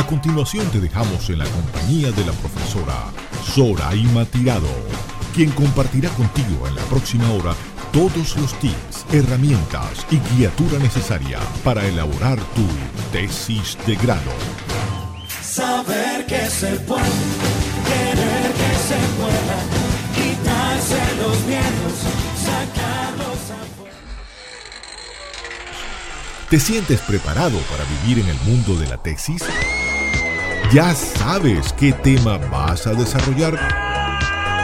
A continuación te dejamos en la compañía de la profesora Zoraima Tirado, quien compartirá contigo en la próxima hora todos los tips, herramientas y guiatura necesaria para elaborar tu tesis de grado. Saber que se puede, querer que se pueda, quitarse los miedos, sacarlos afuera. ¿Te sientes preparado para vivir en el mundo de la tesis? ¿Ya sabes qué tema vas a desarrollar?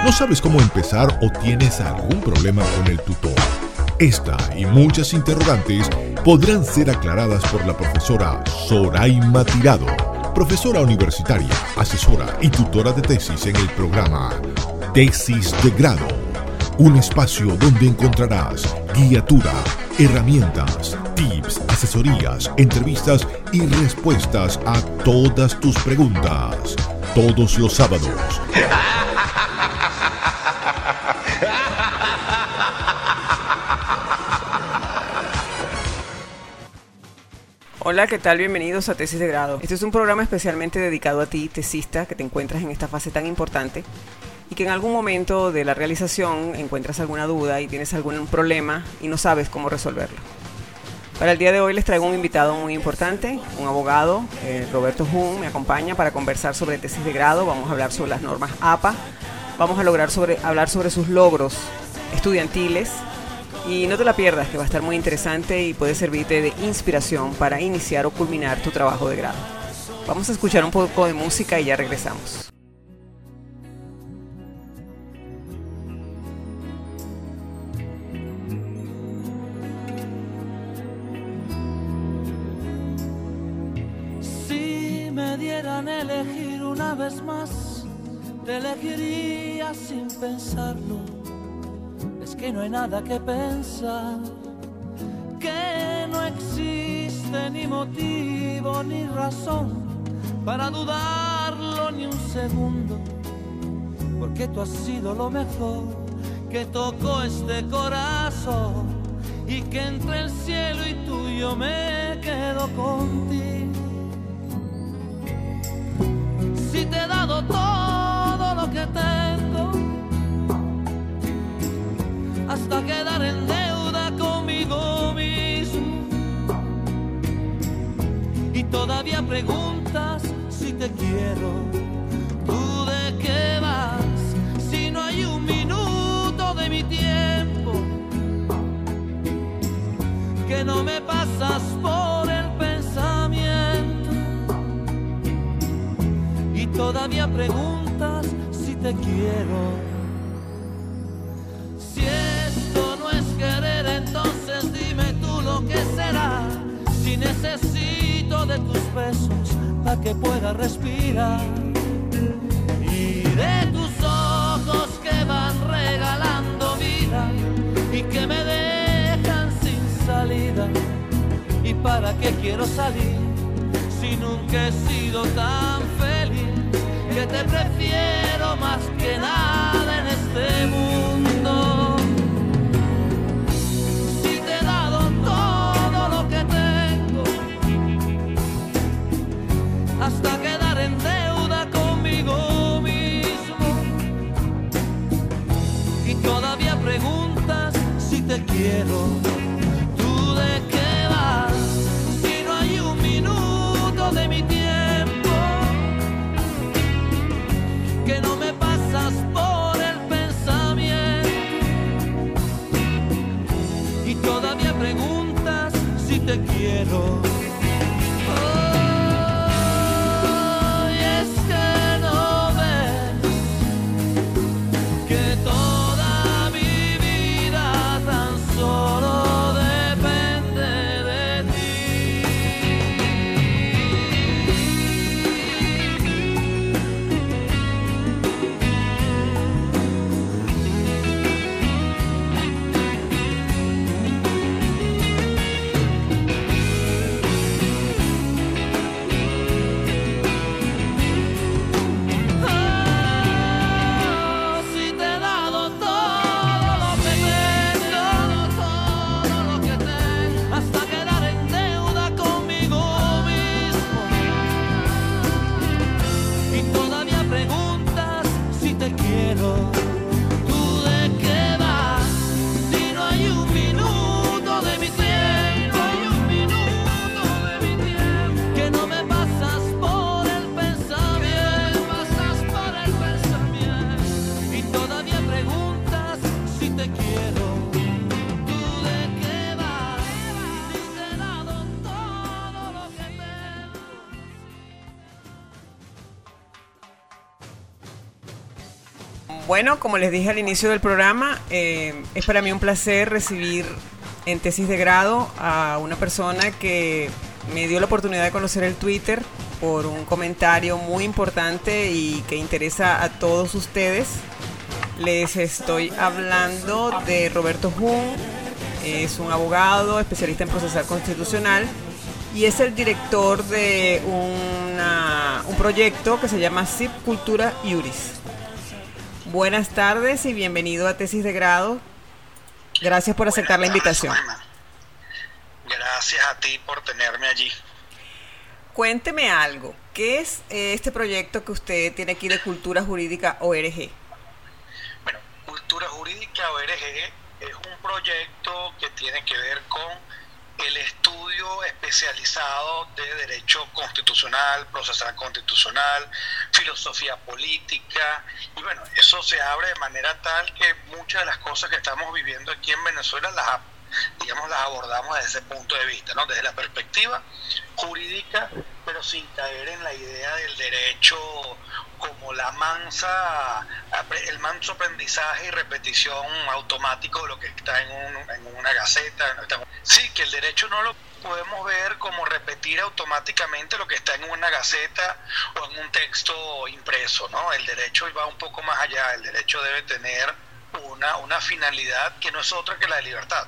¿No sabes cómo empezar o tienes algún problema con el tutor? Esta y muchas interrogantes podrán ser aclaradas por la profesora Zoraima Tirado, profesora universitaria, asesora y tutora de tesis en el programa Tesis de Grado, un espacio donde encontrarás guiatura, herramientas, tips, asesorías, entrevistas y respuestas a todas tus preguntas. Todos los sábados. Hola, ¿qué tal? Bienvenidos a Tesis de Grado. Este es un programa especialmente dedicado a ti, tesista, que te encuentras en esta fase tan importante y que en algún momento de la realización encuentras alguna duda y tienes algún problema y no sabes cómo resolverlo. Para el día de hoy les traigo un invitado muy importante, un abogado, eh, Roberto Jun, me acompaña para conversar sobre tesis de grado, vamos a hablar sobre las normas APA, vamos a lograr sobre, hablar sobre sus logros estudiantiles y no te la pierdas que va a estar muy interesante y puede servirte de inspiración para iniciar o culminar tu trabajo de grado. Vamos a escuchar un poco de música y ya regresamos. Si me dieran elegir una vez más, te elegiría sin pensarlo. Que no hay nada que pensar, que no existe ni motivo ni razón para dudarlo ni un segundo, porque tú has sido lo mejor que tocó este corazón y que entre el cielo y tú yo me quedo contigo. Si te he dado todo lo que tengo, hasta quedar en deuda conmigo mismo. Y todavía preguntas si te quiero, tú de qué vas, si no hay un minuto de mi tiempo que no me pasas por el pensamiento y todavía preguntas si te quiero. Querer, entonces dime tú lo que será. Si necesito de tus besos para que pueda respirar y de tus ojos que van regalando vida y que me dejan sin salida. ¿Y para qué quiero salir si nunca he sido tan feliz? Que te prefiero más que nada en este mundo. Quiero. Bueno, como les dije al inicio del programa, eh, es para mí un placer recibir en tesis de grado a una persona que me dio la oportunidad de conocer el Twitter por un comentario muy importante y que interesa a todos ustedes. Les estoy hablando de Roberto Jun, es un abogado especialista en procesal constitucional y es el director de un proyecto que se llama CIP Cultura Iuris. Buenas tardes y bienvenido a Tesis de Grado. Gracias por aceptar la Buenas invitación. Gracias a ti por tenerme allí. Cuénteme algo. ¿Qué es eh, este proyecto que usted tiene aquí de Cultura Jurídica ORG? Bueno, Cultura Jurídica ORG es un proyecto que tiene que ver con el estudio especializado de derecho constitucional, procesal constitucional, filosofía política, y bueno, eso se abre de manera tal que muchas de las cosas que estamos viviendo aquí en Venezuela las digamos las abordamos desde ese punto de vista, ¿no? Desde la perspectiva jurídica, pero sin caer en la idea del derecho como la mansa, el manso aprendizaje y repetición automático de lo que está en, un- en una gaceta. Sí, que el derecho no lo podemos ver como repetir automáticamente lo que está en una gaceta o en un texto impreso, ¿no? El derecho va un poco más allá, el derecho debe tener una, una finalidad que no es otra que la de libertad.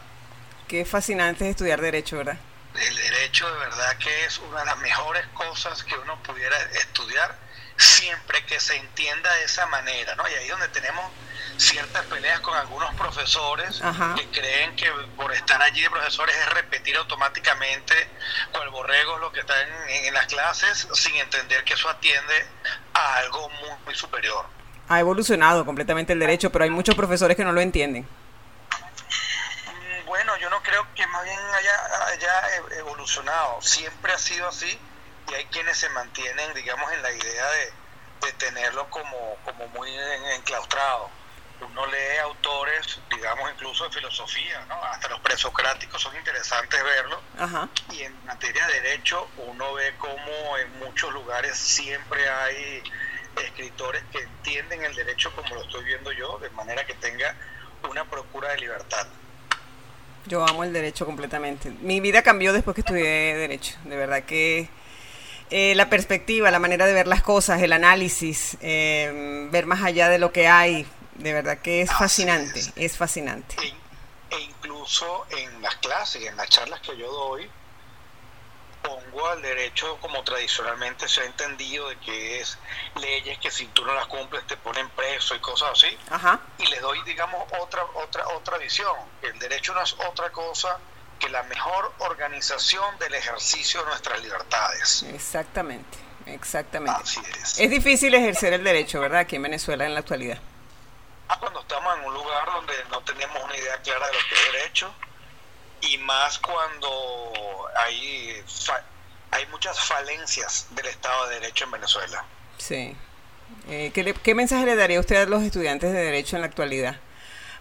Qué fascinante es estudiar Derecho, ¿verdad? El derecho de verdad que es una de las mejores cosas que uno pudiera estudiar siempre que se entienda de esa manera, ¿no? Y ahí es donde tenemos ciertas peleas con algunos profesores Ajá. que creen que por estar allí de profesores es repetir automáticamente cual borrego lo que está en, en las clases sin entender que eso atiende a algo muy, muy superior. Ha evolucionado completamente el derecho, pero hay muchos profesores que no lo entienden. Yo no creo que más bien haya, haya e- evolucionado. Siempre ha sido así y hay quienes se mantienen, digamos, en la idea de, de tenerlo como, como muy en- enclaustrado. Uno lee autores, digamos, incluso de filosofía, ¿no? Hasta los presocráticos son interesantes verlo. Ajá. Y en materia de derecho, uno ve como en muchos lugares siempre hay escritores que entienden el derecho como lo estoy viendo yo, de manera que tenga una procura de libertad. Yo amo el derecho completamente. Mi vida cambió después que estudié derecho. De verdad que eh, la perspectiva, la manera de ver las cosas, el análisis, eh, ver más allá de lo que hay, de verdad que es fascinante. Es fascinante. E, e incluso en las clases, en las charlas que yo doy, pongo al derecho como tradicionalmente se ha entendido de que es leyes que si tú no las cumples te ponen preso y cosas así. Ajá. y le doy digamos otra otra otra visión el derecho no es otra cosa que la mejor organización del ejercicio de nuestras libertades Exactamente. Exactamente. así es Es difícil ejercer el derecho, ¿verdad? Aquí en Venezuela en la actualidad. Más cuando estamos en un lugar donde no tenemos una idea clara de lo que es derecho y más cuando hay hay muchas falencias del Estado de Derecho en Venezuela Sí. Eh, ¿qué, le- ¿Qué mensaje le daría usted a los estudiantes de Derecho en la actualidad?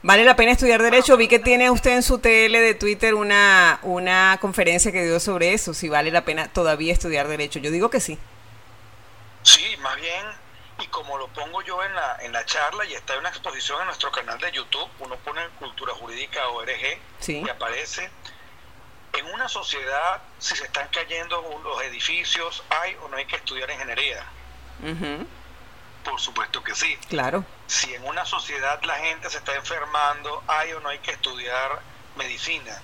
¿Vale la pena estudiar Derecho? Vi que tiene usted en su TL de Twitter una, una conferencia que dio sobre eso, si vale la pena todavía estudiar Derecho. Yo digo que sí. Sí, más bien, y como lo pongo yo en la, en la charla, y está en una exposición en nuestro canal de YouTube, uno pone Cultura Jurídica ORG Sí. y aparece. En una sociedad, si se están cayendo los edificios, ¿hay o no hay que estudiar ingeniería? Por supuesto que sí. Claro. Si en una sociedad la gente se está enfermando, ¿hay o no hay que estudiar medicina?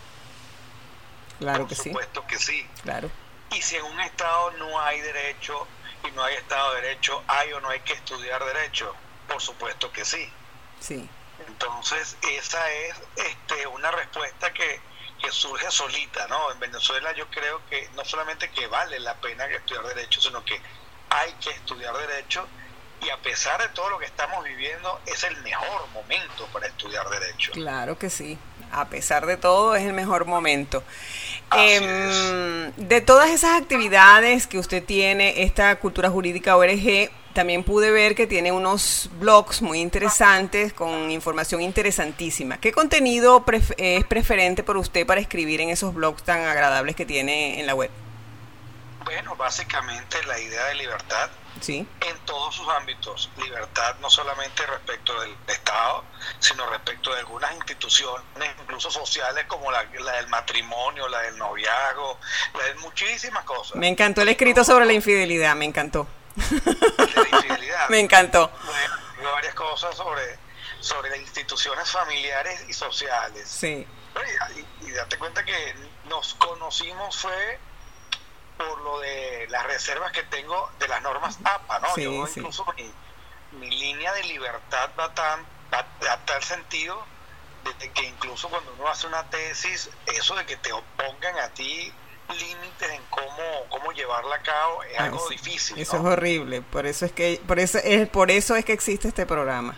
Claro Por que sí. supuesto que sí. Claro. Y si en un estado no hay derecho y no hay estado de derecho, ¿hay o no hay que estudiar derecho? Por supuesto que sí. Sí. Entonces, esa es este, una respuesta que, que surge solita, ¿no? En Venezuela yo creo que no solamente que vale la pena estudiar derecho, sino que hay que estudiar derecho y a pesar de todo lo que estamos viviendo, es el mejor momento para estudiar derecho. Claro que sí. A pesar de todo, es el mejor momento. Em, de todas esas actividades que usted tiene, esta Cultura Jurídica ORG, también pude ver que tiene unos blogs muy interesantes con información interesantísima. ¿Qué contenido pref- es preferente por usted para escribir en esos blogs tan agradables que tiene en la web? Bueno, básicamente la idea de libertad Sí. en todos sus ámbitos. Libertad no solamente respecto del Estado, sino respecto de algunas instituciones, incluso sociales, como la, la del matrimonio, la del noviazgo, la de muchísimas cosas. Me encantó el escrito sobre la infidelidad, me encantó. La infidelidad. Me encantó. Bueno, varias cosas sobre, sobre las instituciones familiares y sociales. Sí. Y date cuenta que nos conocimos fue por lo de las reservas que tengo de las normas APA, ¿no? Sí, Yo sí. incluso mi, mi línea de libertad va tan va a tal sentido de que incluso cuando uno hace una tesis, eso de que te opongan a ti límites en cómo, cómo llevarla a cabo es Ah, algo difícil. Eso ¿no? es horrible, por eso es que por eso es por eso es que existe este programa.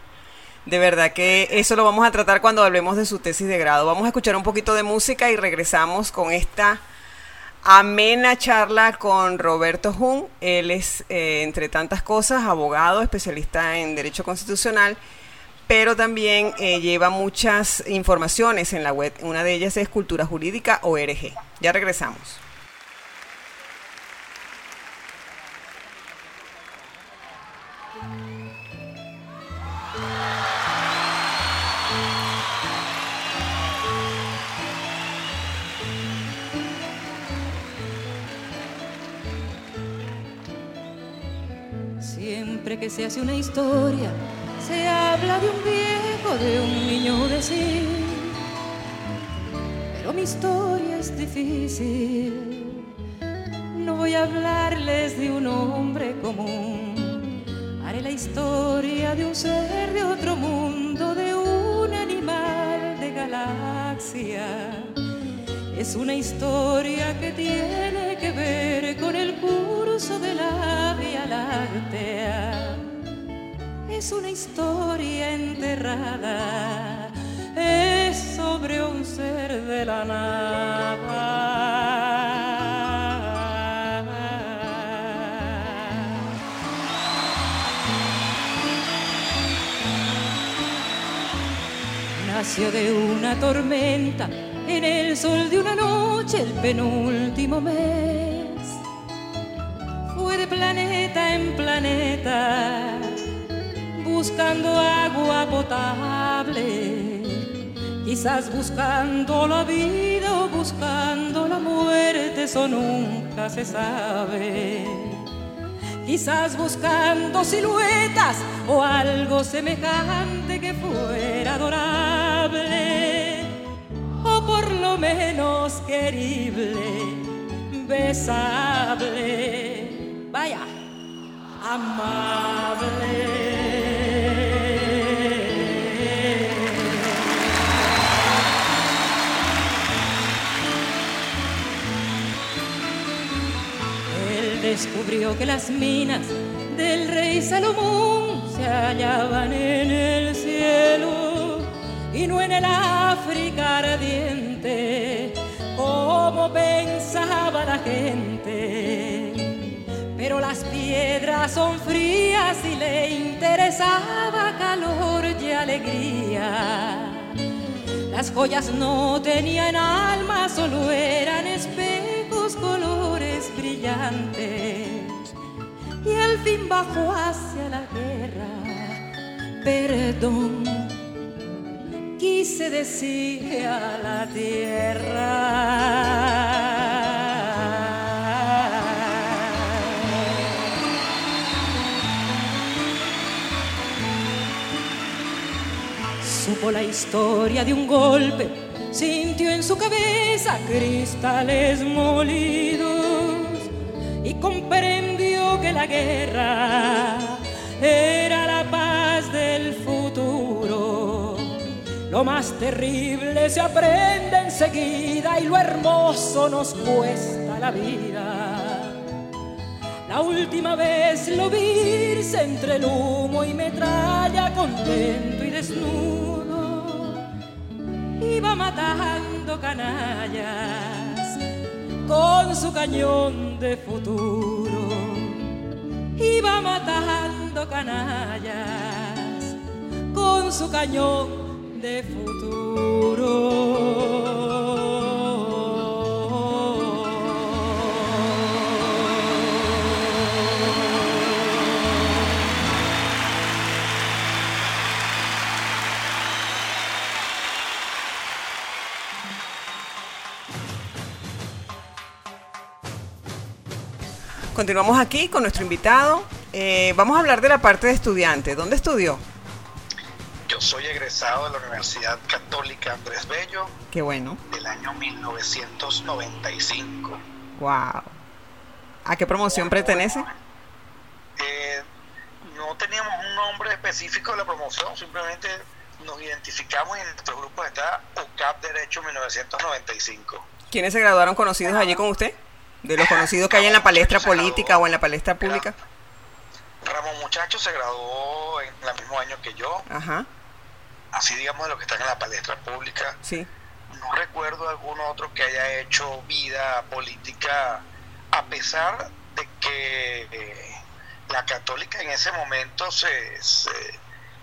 De verdad que eso lo vamos a tratar cuando hablemos de su tesis de grado. Vamos a escuchar un poquito de música y regresamos con esta amena charla con Roberto Jun. Él es, eh, entre tantas cosas, abogado, especialista en Derecho Constitucional, pero también eh, lleva muchas informaciones en la web. Una de ellas es Cultura Jurídica ORG. Ya regresamos. Siempre que se hace una historia, se habla de un viejo, de un niño de sí. Pero mi historia es difícil. No voy a hablarles de un hombre común. Haré la historia de un ser de otro mundo, de un animal de galaxia. Es una historia que tiene que ver con el de la Vía Láctea. Es una historia enterrada, es sobre un ser de la nada. Nació de una tormenta en el sol de una noche el penúltimo mes. Planeta en planeta buscando agua potable. Quizás buscando la vida o buscando la muerte, eso nunca se sabe quizás buscando siluetas o algo semejante que fuera adorable, o por lo menos querible, besable, descubrió que las minas del rey Salomón se hallaban en el cielo y no en el África ardiente, como pensaba la gente. Pero las piedras son frías y le interesaba calor y alegría. Las joyas no tenían alma, solo eran espejos, colores brillantes. Y al fin bajó hacia la guerra. Perdón, quise decir a la tierra. La historia de un golpe, sintió en su cabeza cristales molidos y comprendió que la guerra era la paz del futuro. Lo más terrible se aprende enseguida y lo hermoso nos cuesta la vida. La última vez lo vi entre el humo y metralla, contento y desnudo. Iba matando canallas con su cañón de futuro. Iba matando canallas con su cañón de futuro. Continuamos aquí con nuestro invitado. Eh, vamos a hablar de la parte de estudiante. ¿Dónde estudió? Yo soy egresado de la Universidad Católica Andrés Bello Qué bueno. del año 1995. Wow. ¿A qué promoción pertenece? Eh, no teníamos un nombre específico de la promoción, simplemente nos identificamos y en nuestro grupo está UCAP Derecho 1995. ¿Quiénes se graduaron conocidos allí con usted? De los conocidos que hay en la palestra política o en la palestra pública. Ramón Muchacho se graduó en el mismo año que yo, Ajá, así digamos de los que están en la palestra pública. sí. No recuerdo algún otro que haya hecho vida política a pesar de que eh, la católica en ese momento se, se,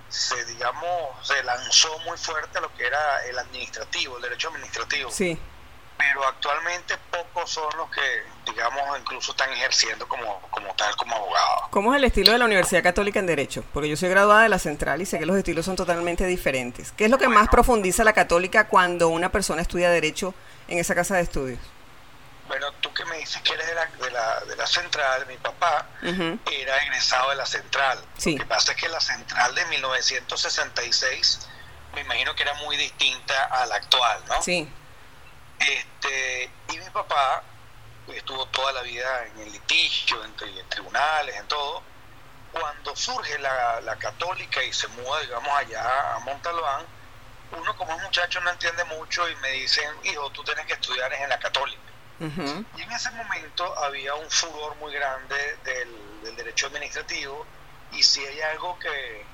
se, digamos, se lanzó muy fuerte a lo que era el administrativo, el derecho administrativo. Sí. Pero actualmente pocos son los que, digamos, incluso están ejerciendo como, como tal, como abogados. ¿Cómo es el estilo de la Universidad Católica en Derecho? Porque yo soy graduada de la Central y sé que los estilos son totalmente diferentes. ¿Qué es lo que más profundiza la Católica cuando una persona estudia Derecho en esa casa de estudios? Bueno, tú que me dices que eres de la, de la, de la central, mi papá era egresado de la central. Sí. Lo que pasa es que la central de 1966 me imagino que era muy distinta a la actual, ¿no? Sí, Este, y mi papá estuvo toda la vida en el litigio, en, tri- en tribunales, en todo. Cuando surge la, la católica y se muda, digamos, allá a Montalbán, uno como es muchacho no entiende mucho y me dicen, hijo, tú tienes que estudiar en la católica. Y en ese momento había un furor muy grande del, del derecho administrativo y si hay algo que,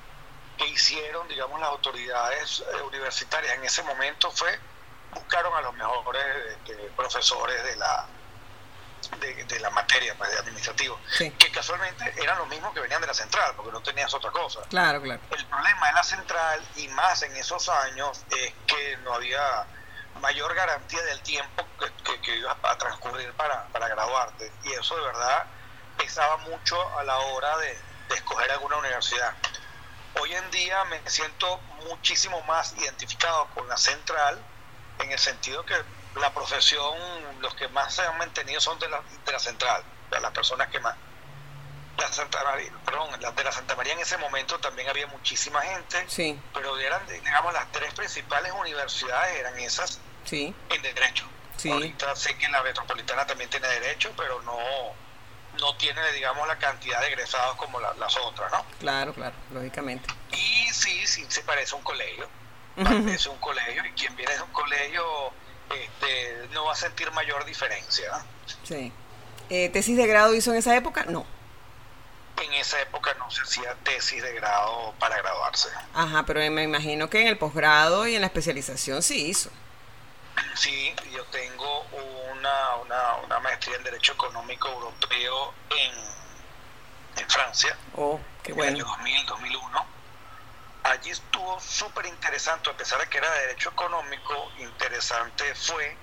que hicieron, digamos, las autoridades eh, universitarias en ese momento fue buscaron a los mejores este, profesores de la de, de la materia pues, de administrativo, Sí. que casualmente eran los mismos que venían de la central, porque no tenías otra cosa. claro, claro. El problema de la central, y más en esos años, es que no había mayor garantía del tiempo que, que, que ibas a transcurrir para, para graduarte. Y eso de verdad pesaba mucho a la hora de, de escoger alguna universidad. Hoy en día me siento muchísimo más identificado con la central, en el sentido que la profesión, los que más se han mantenido son de la, de la central, de las personas que más la Santa María, perdón, las de la Santa María en ese momento también había muchísima gente, Sí, pero eran, digamos, las tres principales universidades eran esas sí, en derecho. Sí. Ahorita sé que la metropolitana también tiene derecho, pero no, no tiene, digamos, la cantidad de egresados como la- las otras, ¿no? claro, claro, lógicamente. Y sí, sí se parece a un colegio, parece un colegio, y quien viene de un colegio este, no va a sentir mayor diferencia. ¿no? Sí. Eh, ¿Tesis de grado hizo en esa época? No. En esa época no se hacía tesis de grado para graduarse. Ajá, pero me imagino que en el posgrado y en la especialización sí hizo. Sí, yo tengo una, una, una maestría en Derecho Económico Europeo en, en Francia, Oh, qué en el año bueno. 2000, 2001. Allí estuvo súper interesante, a pesar de que era de Derecho Económico, interesante fue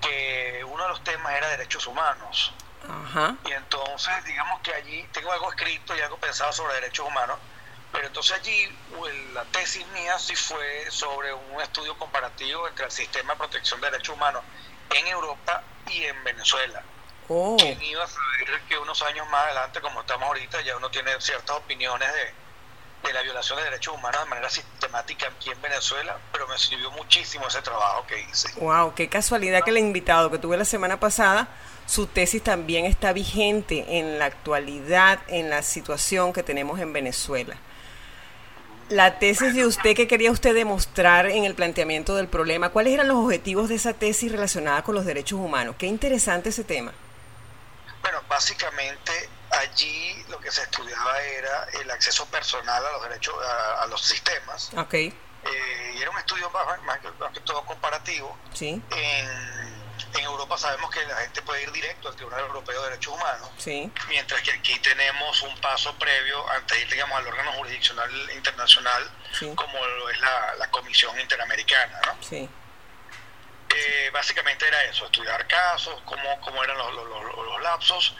que uno de los temas era derechos humanos. Ajá. Y entonces, digamos que allí tengo algo escrito y algo pensado sobre derechos humanos, pero entonces allí la tesis mía sí fue sobre un estudio comparativo entre el sistema de protección de derechos humanos en Europa y en Venezuela. Oh, ¿Quién iba a saber que unos años más adelante, como estamos ahorita, ya uno tiene ciertas opiniones de, de la violación de derechos humanos de manera sistemática aquí en Venezuela? Pero me sirvió muchísimo ese trabajo que hice. wow, qué casualidad que el invitado que tuve la semana pasada, su tesis también está vigente en la actualidad, en la situación que tenemos en Venezuela. La tesis de usted, ¿qué quería usted demostrar en el planteamiento del problema? ¿Cuáles eran los objetivos de esa tesis relacionada con los derechos humanos? Qué interesante ese tema. Bueno, básicamente allí lo que se estudiaba era el acceso personal a los derechos, a, a los sistemas. Ok, Eh, y era un estudio más, más que, más que todo comparativo. sí, En, en Europa sabemos que la gente puede ir directo al Tribunal Europeo de Derechos Humanos, sí, mientras que aquí tenemos un paso previo antes de ir, digamos, al órgano jurisdiccional internacional, Sí. como lo es la, la Comisión Interamericana, ¿no? sí. Eh, básicamente era eso, estudiar casos, cómo, cómo eran los, los- lapsos,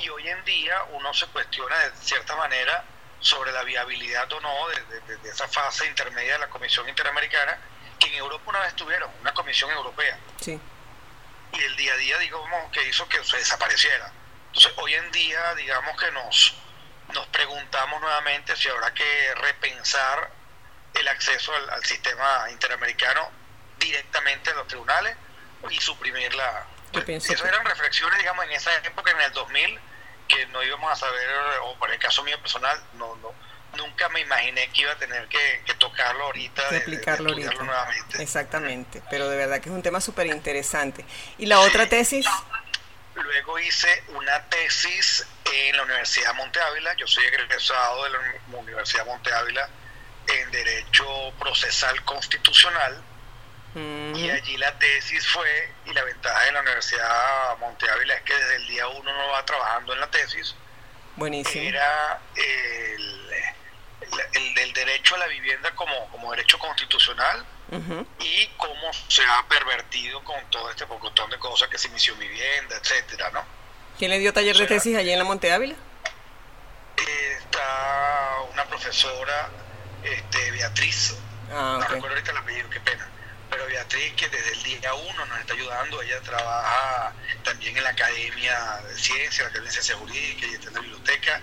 y hoy en día uno se cuestiona de cierta manera sobre la viabilidad o no de, de- de- de esa fase intermedia de la Comisión Interamericana, que en Europa una vez tuvieron, una Comisión Europea, Sí, y el día a día, digamos, que hizo que se desapareciera. Entonces, hoy en día, digamos que nos, nos preguntamos nuevamente si habrá que repensar el acceso al, al sistema interamericano directamente a los tribunales y suprimir la... Esas que- eran reflexiones, digamos, en esa época, en el 2000, que no íbamos a saber, o por el caso mío personal, no, no, nunca me imaginé que iba a tener que, que tocarlo ahorita, de- de- de estudiarlo ahorita. nuevamente. Exactamente, pero de verdad que es un tema súper interesante. ¿Y la otra tesis? Luego hice una tesis en la Universidad Monte Ávila. Yo soy egresado de la Universidad Monte Ávila en Derecho Procesal Constitucional. Y allí la tesis fue, y la ventaja de la Universidad Monte Ávila es que desde el día uno uno va trabajando en la tesis, buenísimo. era el, el, el derecho a la vivienda como, como derecho constitucional Ujú. y cómo se ha pervertido con todo este pocotón de cosas que se inició vivienda, etcétera, ¿no? ¿Quién le dio taller de O sea, tesis allí en la Monte Ávila? Está una profesora, este, Beatriz, Ah, no ok. recuerdo ahorita el apellido, qué pena, pero Beatriz que desde el día uno nos está ayudando, ella trabaja también en la Academia de Ciencia, la Academia de Ciencia Jurídica y está en la biblioteca.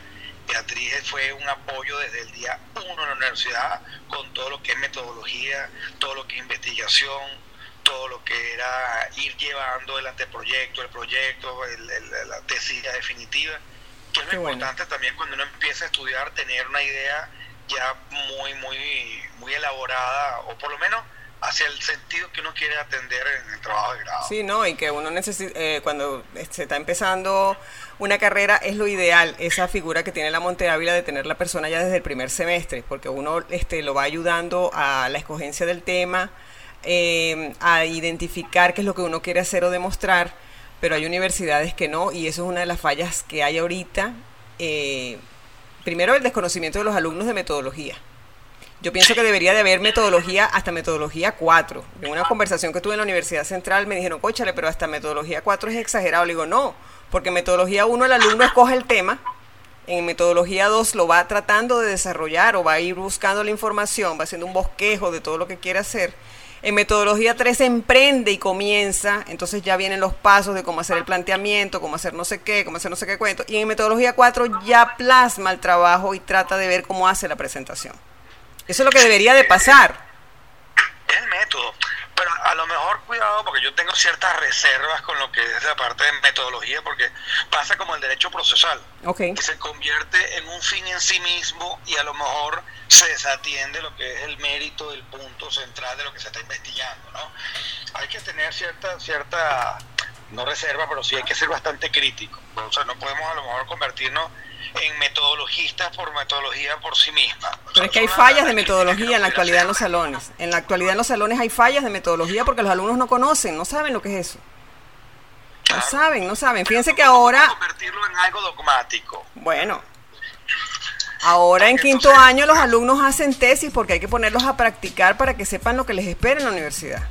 Beatriz fue un apoyo desde el día uno en la universidad con todo lo que es metodología, todo lo que es investigación, todo lo que era ir llevando el anteproyecto, el proyecto, el- el- la tesis definitiva, que es lo bueno. importante también cuando uno empieza a estudiar, tener una idea ya muy, muy, muy elaborada, o por lo menos hacia el sentido que uno quiere atender en el trabajo de grado. Sí, no, y que uno necesita, cuando se está empezando una carrera, es lo ideal, esa figura que tiene la Monte Ávila de tener la persona ya desde el primer semestre, porque uno este, lo va ayudando a la escogencia del tema, eh, a identificar qué es lo que uno quiere hacer o demostrar, pero hay universidades que no, y eso es una de las fallas que hay ahorita. eh, primero, el desconocimiento de los alumnos de metodología. Yo pienso que debería de haber metodología hasta metodología 4. En una conversación que tuve en la Universidad Central me dijeron, cóchale, pero hasta metodología 4 es exagerado. Le digo, no, porque metodología 1 el alumno escoge el tema, en metodología 2 lo va tratando de desarrollar o va a ir buscando la información, va haciendo un bosquejo de todo lo que quiere hacer. En metodología 3 emprende y comienza, entonces ya vienen los pasos de cómo hacer el planteamiento, cómo hacer no sé qué, cómo hacer no sé qué cuento. Y en metodología 4 ya plasma el trabajo y trata de ver cómo hace la presentación. Eso es lo que debería de pasar. es el método. Pero a lo mejor cuidado porque yo tengo ciertas reservas con lo que es la parte de metodología porque pasa como el derecho procesal, Ok. que se convierte en un fin en sí mismo y a lo mejor se desatiende lo que es el mérito, el punto central de lo que se está investigando, ¿no? Hay que tener cierta, cierta, no reserva, pero sí hay que ser bastante crítico. O sea, no podemos a lo mejor convertirnos en metodologistas por metodología por sí misma. O sea, Pero es que hay fallas de metodología no en la actualidad en los salones. En la actualidad en los salones hay fallas de metodología porque los alumnos no conocen, no saben lo que es eso. No saben, no saben. Fíjense que ahora, convertirlo en algo dogmático. bueno, ahora en quinto Entonces- año los alumnos hacen tesis porque hay que ponerlos a practicar para que sepan lo que les espera en la universidad.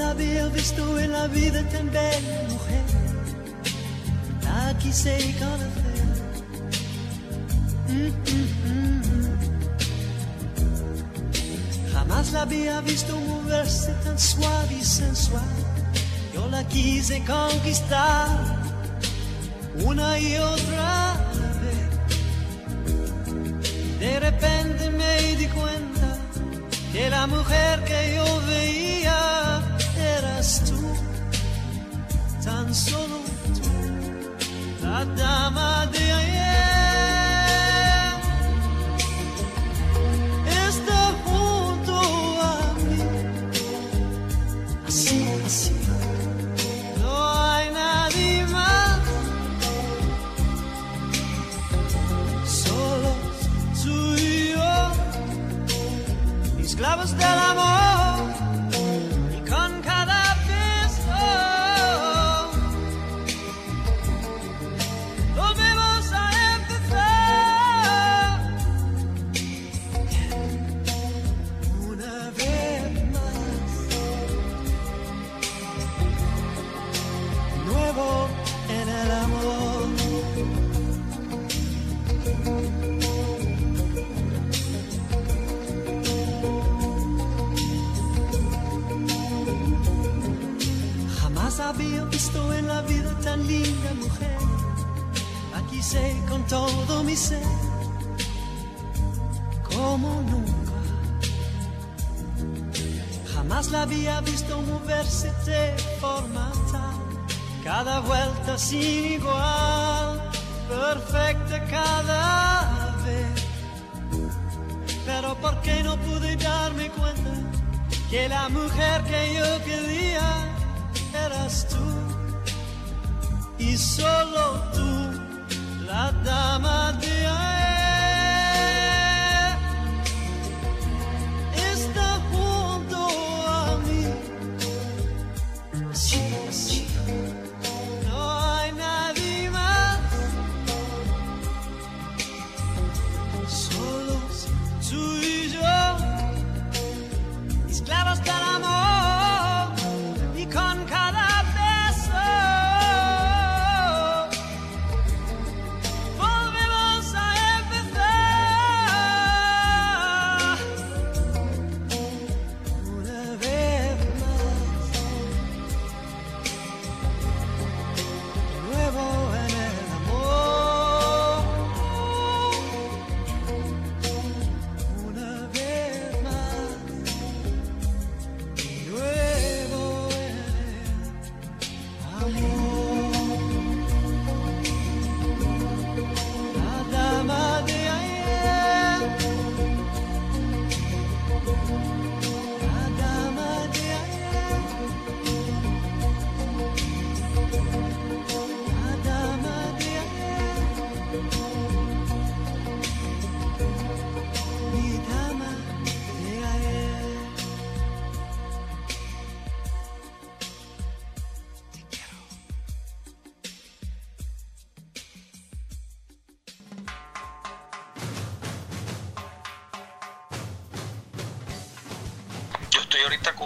Había visto en la vida tan bella mujer. La quise conocer. Mm, mm, mm. Jamás la había visto moverse tan suave y sensual. Yo la quise conquistar una y otra vez. De repente me di cuenta que la mujer que yo veía eras tú, tan solo tú, la dama de ayer. Esclavos del amor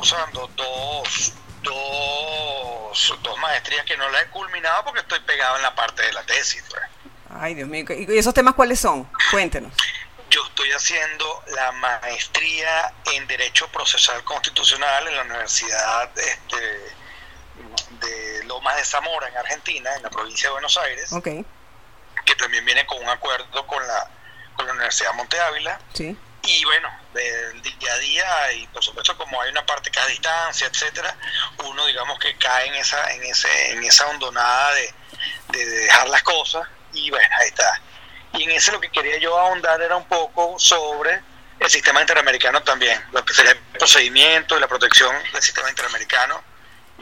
cursando dos, dos, dos maestrías que no las he culminado porque estoy pegado en la parte de la tesis. pues. Ay, Dios mío. ¿Y esos temas cuáles son? Cuéntenos. Yo estoy haciendo la maestría en Derecho Procesal Constitucional en la Universidad este, de Lomas de Zamora, en Argentina, en la provincia de Buenos Aires, Ok. que también viene con un acuerdo con la, con la Universidad Monte Ávila. Sí. Y bueno, del día a día y por supuesto como hay una parte que es a distancia, etcétera, uno digamos que cae en esa en ese en esa hondonada de, de dejar las cosas y bueno, ahí está. Y en ese lo que quería yo ahondar era un poco sobre el sistema interamericano también, lo que sería el procedimiento y la protección del sistema interamericano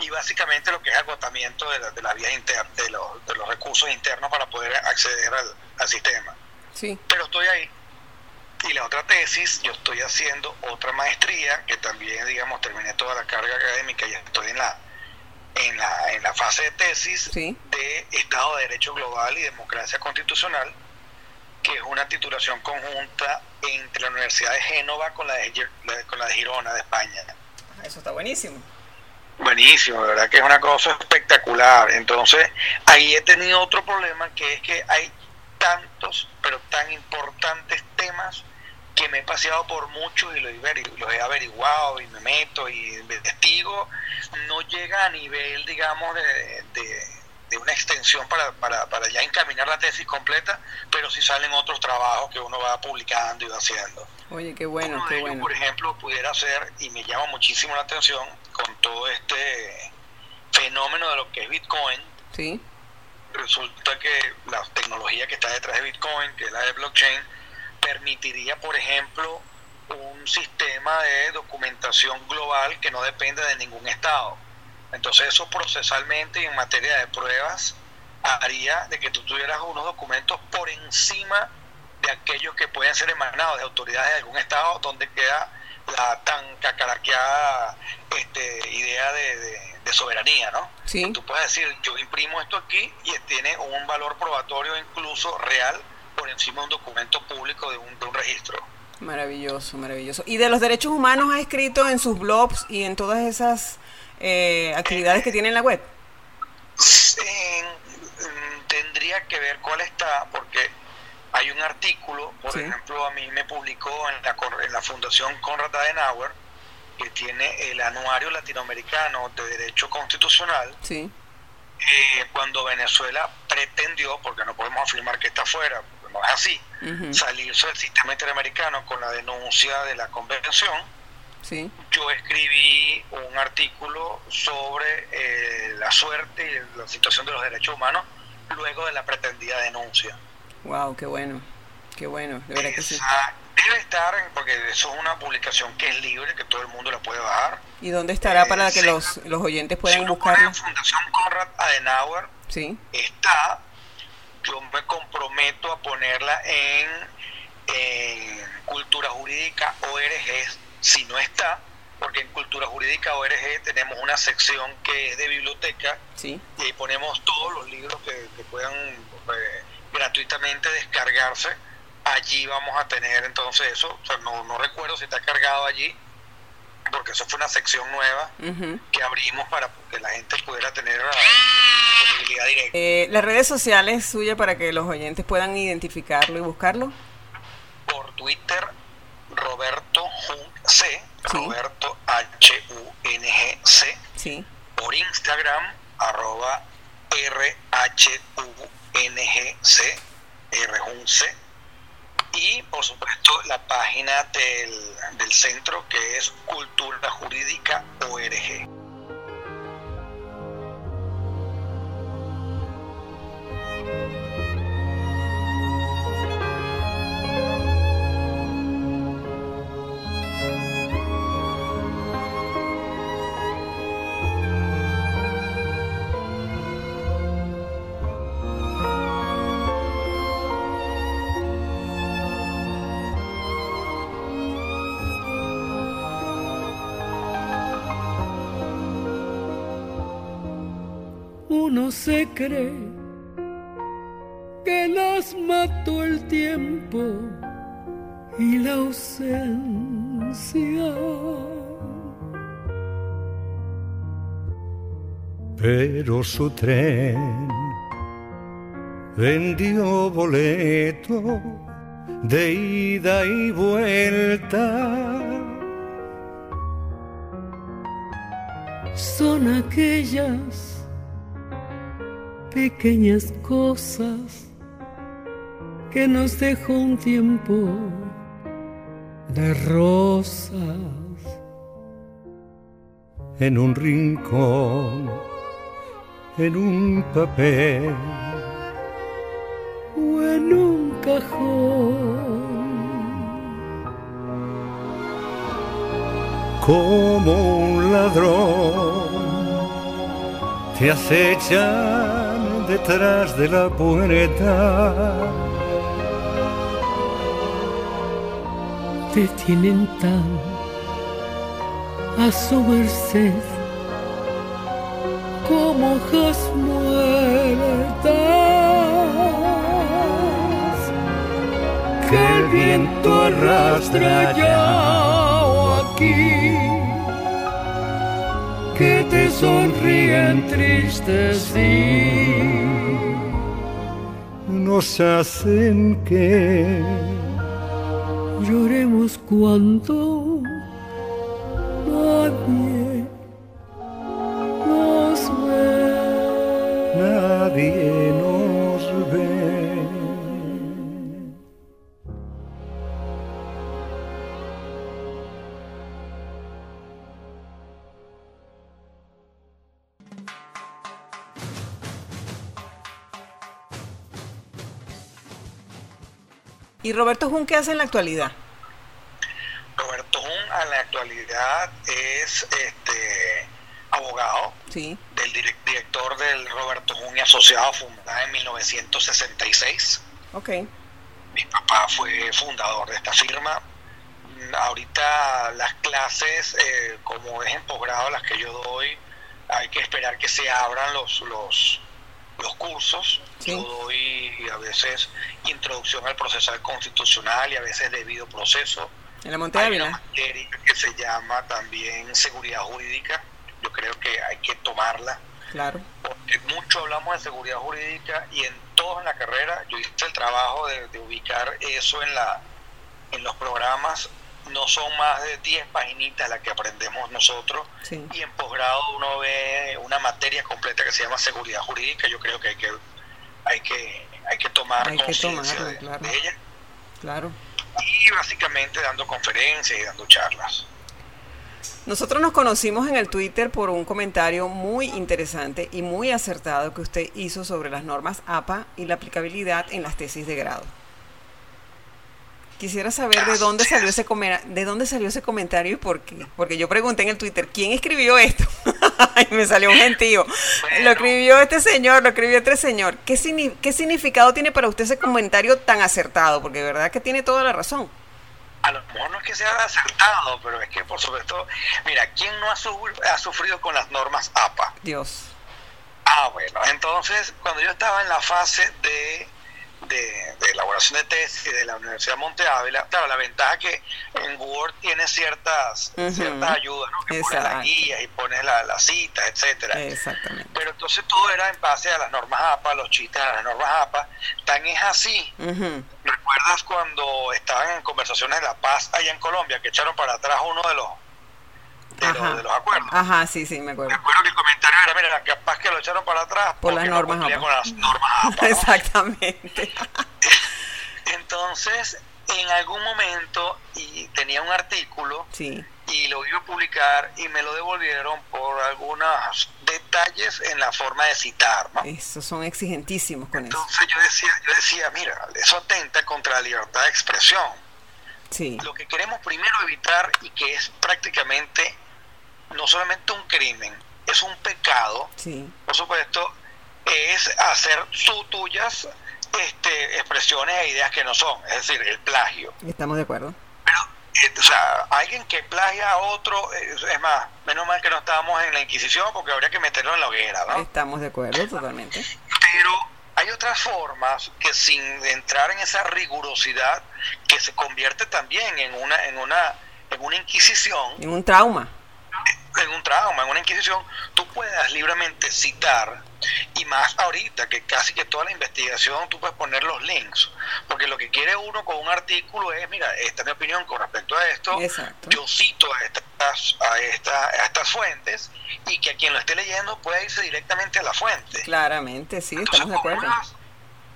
y básicamente lo que es agotamiento de, la- de las vías internas, de los, de los recursos internos para poder acceder al, al sistema Sí. pero estoy ahí. Y la otra tesis, yo estoy haciendo otra maestría, que también, digamos, terminé toda la carga académica y estoy en la, en la, en la fase de tesis Sí. de Estado de Derecho Global y Democracia Constitucional, que es una titulación conjunta entre la Universidad de Génova con la de, con la de Girona, de España. Eso está buenísimo. Buenísimo, de verdad que es una cosa espectacular. Entonces, ahí he tenido otro problema que es que hay tantos, pero tan importantes temas que me he paseado por muchos y los he, averi- los he averiguado y me meto y investigo. No llega a nivel, digamos, de, de- de una extensión para, para, para ya encaminar la tesis completa, pero sí salen otros trabajos que uno va publicando y va haciendo. Oye, qué bueno, Uno de qué ellos, bueno. por ejemplo, pudiera ser, y me llama muchísimo la atención, con todo este fenómeno de lo que es Bitcoin, Sí. resulta que la tecnología que está detrás de Bitcoin, que es la de blockchain, permitiría, por ejemplo, un sistema de documentación global que no depende de ningún estado. Entonces eso procesalmente y en materia de pruebas haría de que tú tuvieras unos documentos por encima de aquellos que pueden ser emanados de autoridades de algún estado donde queda la tan cacaraqueada este, idea de, de- de soberanía, ¿no? Sí. Tú puedes decir, yo imprimo esto aquí y tiene un valor probatorio incluso real por encima de un documento público de un, de un registro. Maravilloso, maravilloso. ¿Y de los derechos humanos ha escrito en sus blogs y en todas esas eh, actividades que tiene en la web? En- tendría que ver cuál está, porque hay un artículo, por Sí. ejemplo, a mí me publicó en la, en la Fundación Konrad Adenauer, que tiene el Anuario Latinoamericano de Derecho Constitucional, Sí. eh, cuando Venezuela pretendió, porque no podemos afirmar que está fuera, no es así, salirse del sistema interamericano con la denuncia de la convención, Sí. yo escribí un artículo sobre eh, la suerte y la situación de los derechos humanos luego de la pretendida denuncia. Wow, qué bueno. Qué bueno, de verdad que sí. Esa debe estar, porque eso es una publicación que es libre, que todo el mundo la puede bajar. ¿Y dónde estará para Eh, que sí. los, los oyentes Si puedan pone buscarlo? Fundación Conrad Adenauer, Sí. está, yo me comprometo a ponerla en, en Cultura Jurídica ORG, si no está, porque en Cultura Jurídica ORG tenemos una sección que es de biblioteca Sí. y ahí ponemos todos los libros que, que puedan eh, gratuitamente descargarse. Allí vamos a tener entonces eso, o sea, no, no recuerdo si está cargado allí, porque eso fue una sección nueva que abrimos para que la gente pudiera tener disponibilidad directa. Eh, las redes sociales suyas para que los oyentes puedan identificarlo y buscarlo. Por Twitter, Roberto C, Sí. Roberto H-U-N-G-C. Sí. Por Instagram, arroba R-H-U-N-G-C, R-Jun-C. Y por supuesto la página del, del centro que es Cultura Uno se cree que las mató el tiempo y la ausencia. Pero su tren vendió boleto de ida y vuelta. Son aquellas pequeñas cosas que nos dejó un tiempo de rosas. en un rincón, en un papel, o en un cajón. como un ladrón, te acechan detrás de la puerta. te tienen tan a su merced como hojas muertas que el viento arrastra o aquí que te sonríen tristes Nos hacen que lloremos cuando ¿Y Roberto Jun qué hace en la actualidad? Roberto Jun en la actualidad es este abogado Sí. del direc- director del Roberto Jun y Asociado, fundada en 1966. Ok. Mi papá fue fundador de esta firma. Ahorita las clases, eh, como es en posgrado las que yo doy, hay que esperar que se abran los, los, los cursos. Sí. Yo doy a veces introducción al procesal constitucional y a veces debido proceso. En la Monte Hay una materia que se llama también seguridad jurídica. Yo creo que hay que tomarla Claro. porque mucho hablamos de seguridad jurídica y en en la carrera yo hice el trabajo de, de ubicar eso en la en los programas no son más de 10 paginitas las que aprendemos nosotros. Sí. Y en posgrado uno ve una materia completa que se llama seguridad jurídica. Yo creo que hay que, hay que, hay que tomar Hay que conciencia de, claro. de ella. Claro. Y básicamente dando conferencias y dando charlas. Nosotros nos conocimos en el Twitter por un comentario muy interesante y muy acertado que usted hizo sobre las normas APA y la aplicabilidad en las tesis de grado. Quisiera saber de dónde salió ese comera- de dónde salió ese comentario y por qué. Porque yo pregunté en el Twitter, ¿quién escribió esto? y me salió un gentío. Lo escribió este señor, lo escribió este señor. ¿Qué, ¿Qué significado tiene para usted ese comentario tan acertado? Porque de verdad que tiene toda la razón. A lo mejor no es que sea acertado, pero es que por supuesto, mira, ¿quién no ha, su- ha sufrido con las normas APA? Dios. Ah, bueno, entonces cuando yo estaba en la fase de, de, de elaboración de tesis de la Universidad de Monte Ávila, claro, la ventaja que en Word tiene ciertas, ciertas ayudas, ¿no? que pones las guías y pones la- las citas, etcétera. Exactamente. Pero entonces todo era en base a las normas APA, los chistes a las normas APA. Tan es así. ¿Recuerdas cuando estaban en conversaciones de la paz allá en Colombia que echaron para atrás uno de los de, Ajá. de los acuerdos? Ajá, sí, sí, me acuerdo. Recuerdo que el comentario era, mira, capaz que lo echaron para atrás Por las no normas cumplía APA. con las normas APA. ¿no? Exactamente. Entonces, en algún momento y tenía un artículo Sí. y lo iba a publicar y me lo devolvieron por algunos detalles en la forma de citar, ¿no? Esos son exigentísimos con eso. Entonces yo decía, yo decía, mira, eso atenta contra la libertad de expresión. Sí. lo que queremos primero evitar y que es prácticamente no solamente un crimen, es un pecado, Sí. por supuesto, es hacer su tuyas este, expresiones e ideas que no son, es decir, el plagio. Estamos de acuerdo. Pero, eh, o sea, alguien que plagia a otro, es más, menos mal que no estábamos en la Inquisición porque habría que meterlo en la hoguera, ¿no? Estamos de acuerdo totalmente. pero hay otras formas que sin entrar en esa rigurosidad que se convierte también en una en una en una inquisición En un trauma. En un trauma en una inquisición tú puedas libremente citar y más ahorita que casi que toda la investigación tú puedes poner los links porque lo que quiere uno con un artículo es mira esta es mi opinión con respecto a esto Exacto. yo cito a estas a esta- a estas fuentes y que a quien lo esté leyendo pueda irse directamente a la fuente Claramente, sí, entonces, estamos de acuerdo. unas-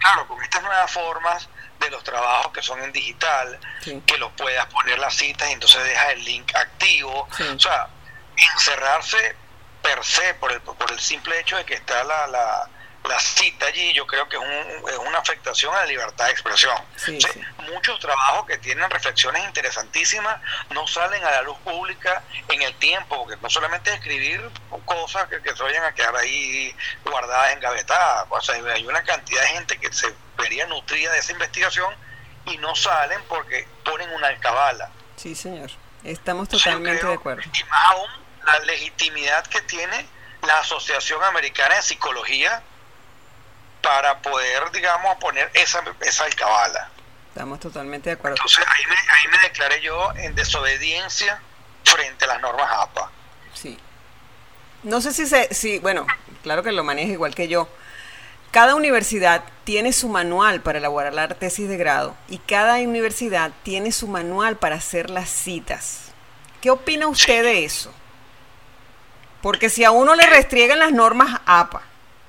claro, con estas nuevas formas de los trabajos que son en digital, Sí. que los puedas poner las citas y entonces dejas el link activo. Sí. O sea, encerrarse per se por el, por el simple hecho de que está la, la, la cita allí, yo creo que es, un- es una afectación a la libertad de expresión. Sí, O sea, sí. Muchos trabajos que tienen reflexiones interesantísimas no salen a la luz pública en el tiempo, porque no solamente es escribir cosas que, que se vayan a quedar ahí guardadas, engavetadas. O sea, hay una cantidad de gente que se vería nutrida de esa investigación y no salen porque ponen una alcabala. Sí, señor. Estamos totalmente creo- de acuerdo. Y más aún la legitimidad que tiene la Asociación Americana de Psicología para poder, digamos, poner esa, esa alcabala. Estamos totalmente de acuerdo. Entonces ahí me, ahí me declaré yo en desobediencia frente a las normas APA. Sí. No sé si se, si, bueno, claro que lo maneja igual que yo. Cada universidad tiene su manual para elaborar la tesis de grado y cada universidad tiene su manual para hacer las citas. ¿Qué opina usted de eso? Porque si a uno le restriegan las normas APA,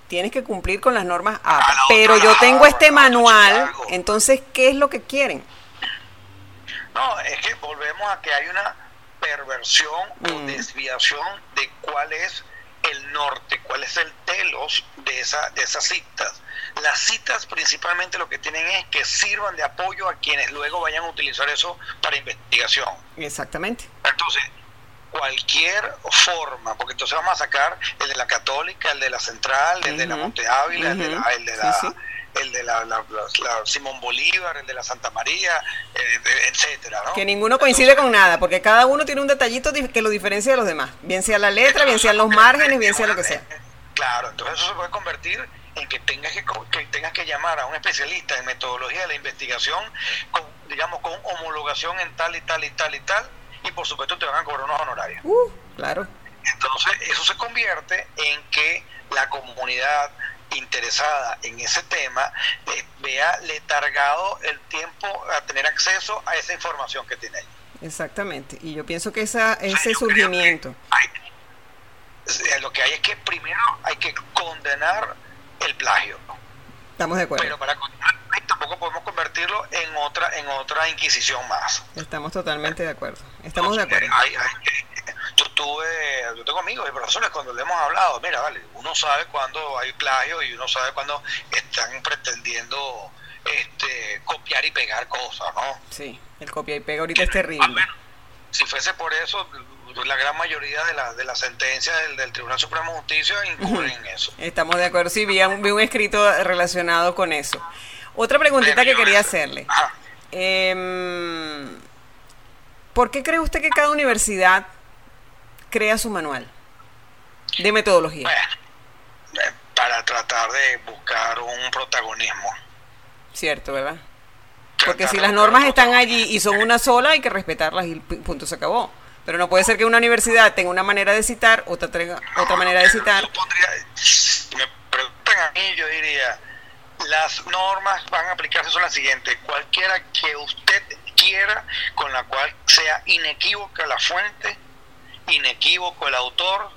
tienes que cumplir con las normas APA, la pero yo tengo este manual, entonces, ¿qué es lo que quieren? No, es que volvemos a que hay una perversión o Mm. desviación de cuál es el norte, cuál es el telos de, esa, de esas citas. Las citas principalmente lo que tienen es que sirvan de apoyo a quienes luego vayan a utilizar eso para investigación. Exactamente. Entonces, cualquier forma, porque entonces vamos a sacar el de la Católica, el de la Central, el de la. Monte Ávila, el de la, el de la, Sí, sí. el de la, la- la- la Simón Bolívar, el de la Santa María, eh, etcétera, ¿no? Que ninguno coincide con nada, porque cada uno tiene un detallito que lo diferencia de los demás. Bien sea la letra, bien sean los márgenes, bien sea lo que sea. Claro, entonces eso se puede convertir en que tengas que, que tengas que llamar a un especialista en metodología de la investigación, con, digamos, con homologación en tal y tal y tal y tal, y por supuesto te van a cobrar unos honorarios. Uh, claro. Entonces, eso se convierte en que la comunidad interesada en ese tema eh, vea letargado el tiempo a tener acceso a esa información que tiene ahí. Exactamente. Y yo pienso que esa, ese surgimiento. Hay- lo que hay es que primero hay que condenar el plagio. Estamos de acuerdo. Pero para condenar plagio tampoco podemos convertirlo en otra en otra inquisición más. Estamos totalmente de acuerdo. Estamos de acuerdo. Hay- hay- yo tuve, yo tengo amigos y profesores cuando le hemos hablado, mira, vale, uno sabe cuando hay plagio y uno sabe cuando están pretendiendo este copiar y pegar cosas, ¿no? Sí, el copia y pega ahorita es terrible. menos, si fuese por eso, la gran mayoría de las de las sentencias del, del Tribunal Supremo de Justicia incurren en eso. Estamos de acuerdo. Sí, vi un, vi un escrito relacionado con eso. Otra preguntita que quería hacerle. Em, ¿Por qué cree usted que cada universidad crea su manual de metodología? Bueno, eh, para tratar de buscar un protagonismo. Cierto, ¿verdad? Porque Tratar si las normas están allí y son una sola, hay que respetarlas y pu- punto se acabó. Pero no puede ser que una universidad tenga una manera de citar, otra otra manera de citar. Pondría- me preguntan a mí, yo diría, las normas van a aplicarse son las siguientes. Cualquiera que usted quiera, con la cual sea inequívoca la fuente, inequívoco el autor,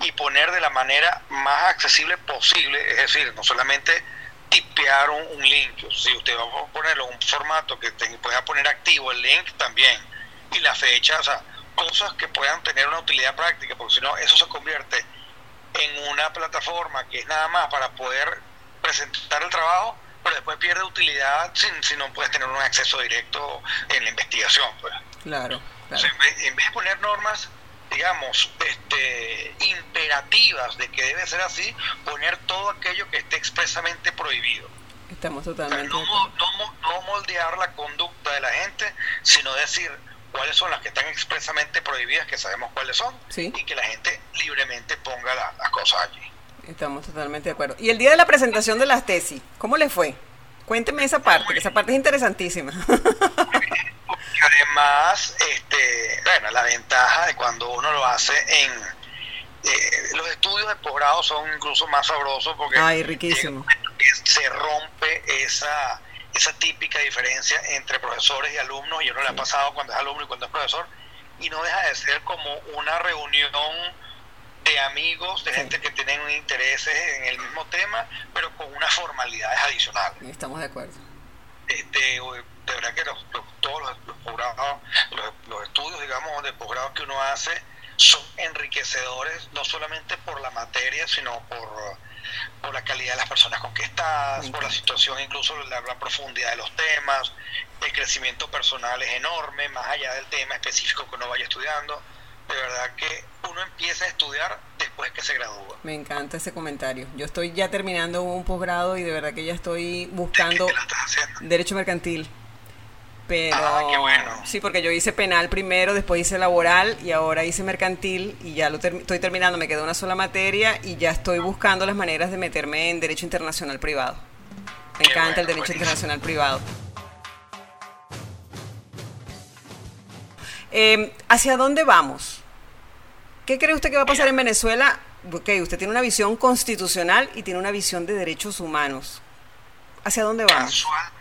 y poner de la manera más accesible posible, es decir, no solamente tipear un, link, si usted va a ponerlo en un formato que pueda poner activo el link también, y la fecha, o sea, cosas que puedan tener una utilidad práctica, porque si no, eso se convierte en una plataforma que es nada más para poder presentar el trabajo, pero después pierde utilidad si, si no puedes tener un acceso directo en la investigación. Pues. Claro, O claro. sea, en, vez, en vez de poner normas, digamos, este, imperativas de que debe ser así, poner todo aquello que esté expresamente prohibido. Estamos O sea, totalmente no, moldear la conducta de la gente, sino decir cuáles son las que están expresamente prohibidas, que sabemos cuáles son, Sí. y que la gente libremente ponga la- las cosas allí. Estamos totalmente de acuerdo. Y el día de la presentación de las tesis, ¿cómo le fue? Cuénteme esa parte, que esa parte es interesantísima. Y además, este, bueno, la ventaja de cuando uno lo hace en eh, los estudios de posgrado son incluso más sabrosos porque Ay, riquísimo. se rompe esa esa típica diferencia entre profesores y alumnos y uno le ha pasado cuando es alumno y cuando es profesor y no deja de ser como una reunión de amigos, de Sí. gente que tienen intereses en el mismo tema, pero con unas formalidades adicionales Estamos de acuerdo. este, de verdad que los, los- todos los, los posgrados, los, los estudios, digamos, de posgrado que uno hace son enriquecedores, no solamente por la materia, sino por, por la calidad de las personas con que estás, por la situación, incluso la, la profundidad de los temas, el crecimiento personal es enorme, más allá del tema específico que uno vaya estudiando. De verdad que uno empieza a estudiar después que se gradúa. Me encanta ese comentario. Yo estoy ya terminando un posgrado y de verdad que ya estoy buscando derecho mercantil. Pero Ah, qué bueno. sí, porque yo hice penal primero, después hice laboral y ahora hice mercantil y ya lo ter- estoy terminando, me queda una sola materia y ya estoy buscando las maneras de meterme en derecho internacional privado. Me Qué encanta bueno, el derecho buenísimo. internacional privado. Eh, ¿Hacia dónde vamos? ¿Qué cree usted que va a pasar en Venezuela? Ok, usted tiene una visión constitucional y tiene una visión de derechos humanos. ¿Hacia dónde vamos? Casual,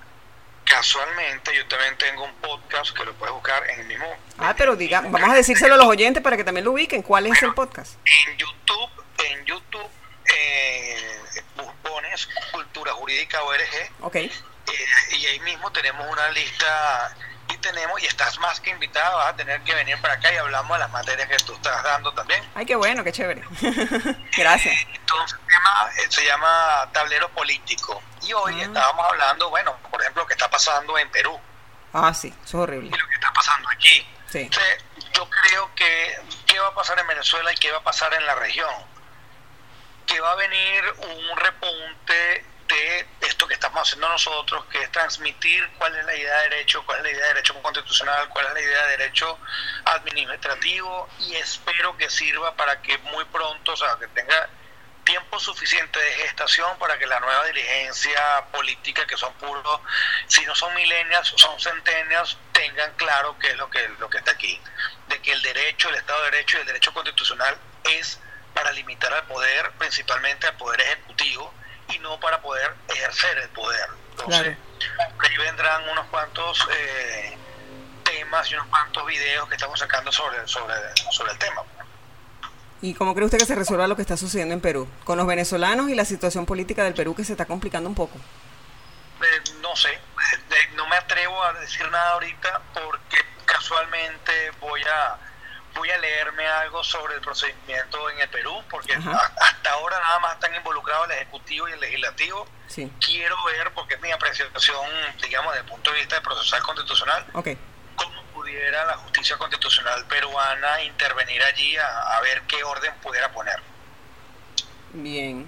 casualmente, yo también tengo un podcast que lo puedes buscar en el mismo. Ah, pero diga, vamos a decírselo a los oyentes para que también lo ubiquen. ¿Cuál es el podcast? En YouTube, en YouTube eh, pones Cultura Jurídica ORG Ok, eh, y ahí mismo tenemos una lista y tenemos, y estás más que invitada, vas a tener que venir para acá y hablamos de las materias que tú estás dando también. ay, qué bueno, qué chévere. Gracias. Entonces, el tema eh, se llama tablero político. Y hoy Ah. estábamos hablando, bueno, por ejemplo, lo que está pasando en Perú Ah, sí, eso es y horrible. lo que está pasando aquí. Sí. Entonces, yo creo que qué va a pasar en Venezuela y qué va a pasar en la región. Que va a venir un repunte de esto que estamos haciendo nosotros, que es transmitir cuál es la idea de derecho, cuál es la idea de derecho constitucional, cuál es la idea de derecho administrativo y espero que sirva para que muy pronto, o sea, que tenga tiempo suficiente de gestación para que la nueva dirigencia política, que son puros, si no son millennials, son centennials, tengan claro qué es lo que, lo que está aquí. De que el derecho, el Estado de Derecho y el derecho constitucional es para limitar al poder, principalmente al poder ejecutivo, y no para poder ejercer el poder. Entonces, ahí vendrán unos cuantos eh, temas temas y unos cuantos videos que estamos sacando sobre, sobre, sobre el tema. ¿Y cómo cree usted que se resuelva lo que está sucediendo en Perú? Con los venezolanos y la situación política del Perú que se está complicando un poco. Eh, no sé, eh, no me atrevo a decir nada ahorita porque casualmente voy a voy a leerme algo sobre el procedimiento en el Perú, porque hasta ahora nada más están involucrados el Ejecutivo y el Legislativo. Quiero ver, porque es mi apreciación, digamos, desde el punto de vista de procesal constitucional, cómo pudiera la justicia constitucional peruana intervenir allí a, ver qué orden pudiera poner. Bien.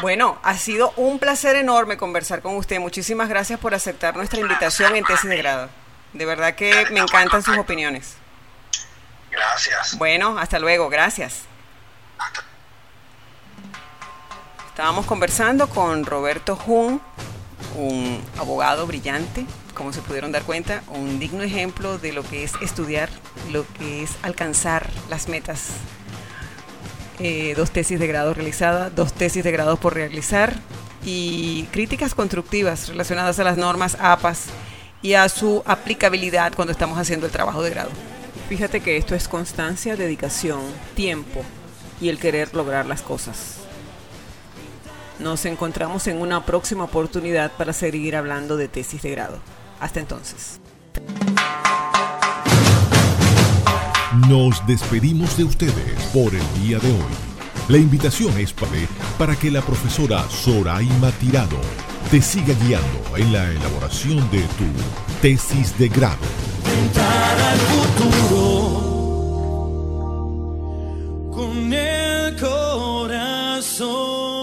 Bueno, ha sido un placer enorme conversar con usted. Muchísimas gracias por aceptar nuestra invitación en tesis de grado. De verdad que me encantan sus opiniones. Gracias. Bueno, hasta luego, gracias. Estábamos conversando con Roberto Jun, un abogado brillante, como se pudieron dar cuenta, un digno ejemplo de lo que es estudiar, lo que es alcanzar las metas. Eh, dos tesis de grado realizadas, dos tesis de grado por realizar y críticas constructivas relacionadas a las normas APAS y a su aplicabilidad cuando estamos haciendo el trabajo de grado. Fíjate que esto es constancia, dedicación, tiempo y el querer lograr las cosas. Nos encontramos en una próxima oportunidad para seguir hablando de tesis de grado. Hasta entonces. Nos despedimos de ustedes por el día de hoy. La invitación es para que la profesora Soraima Tirado te siga guiando en la elaboración de tu tesis de grado. Al futuro con el corazón.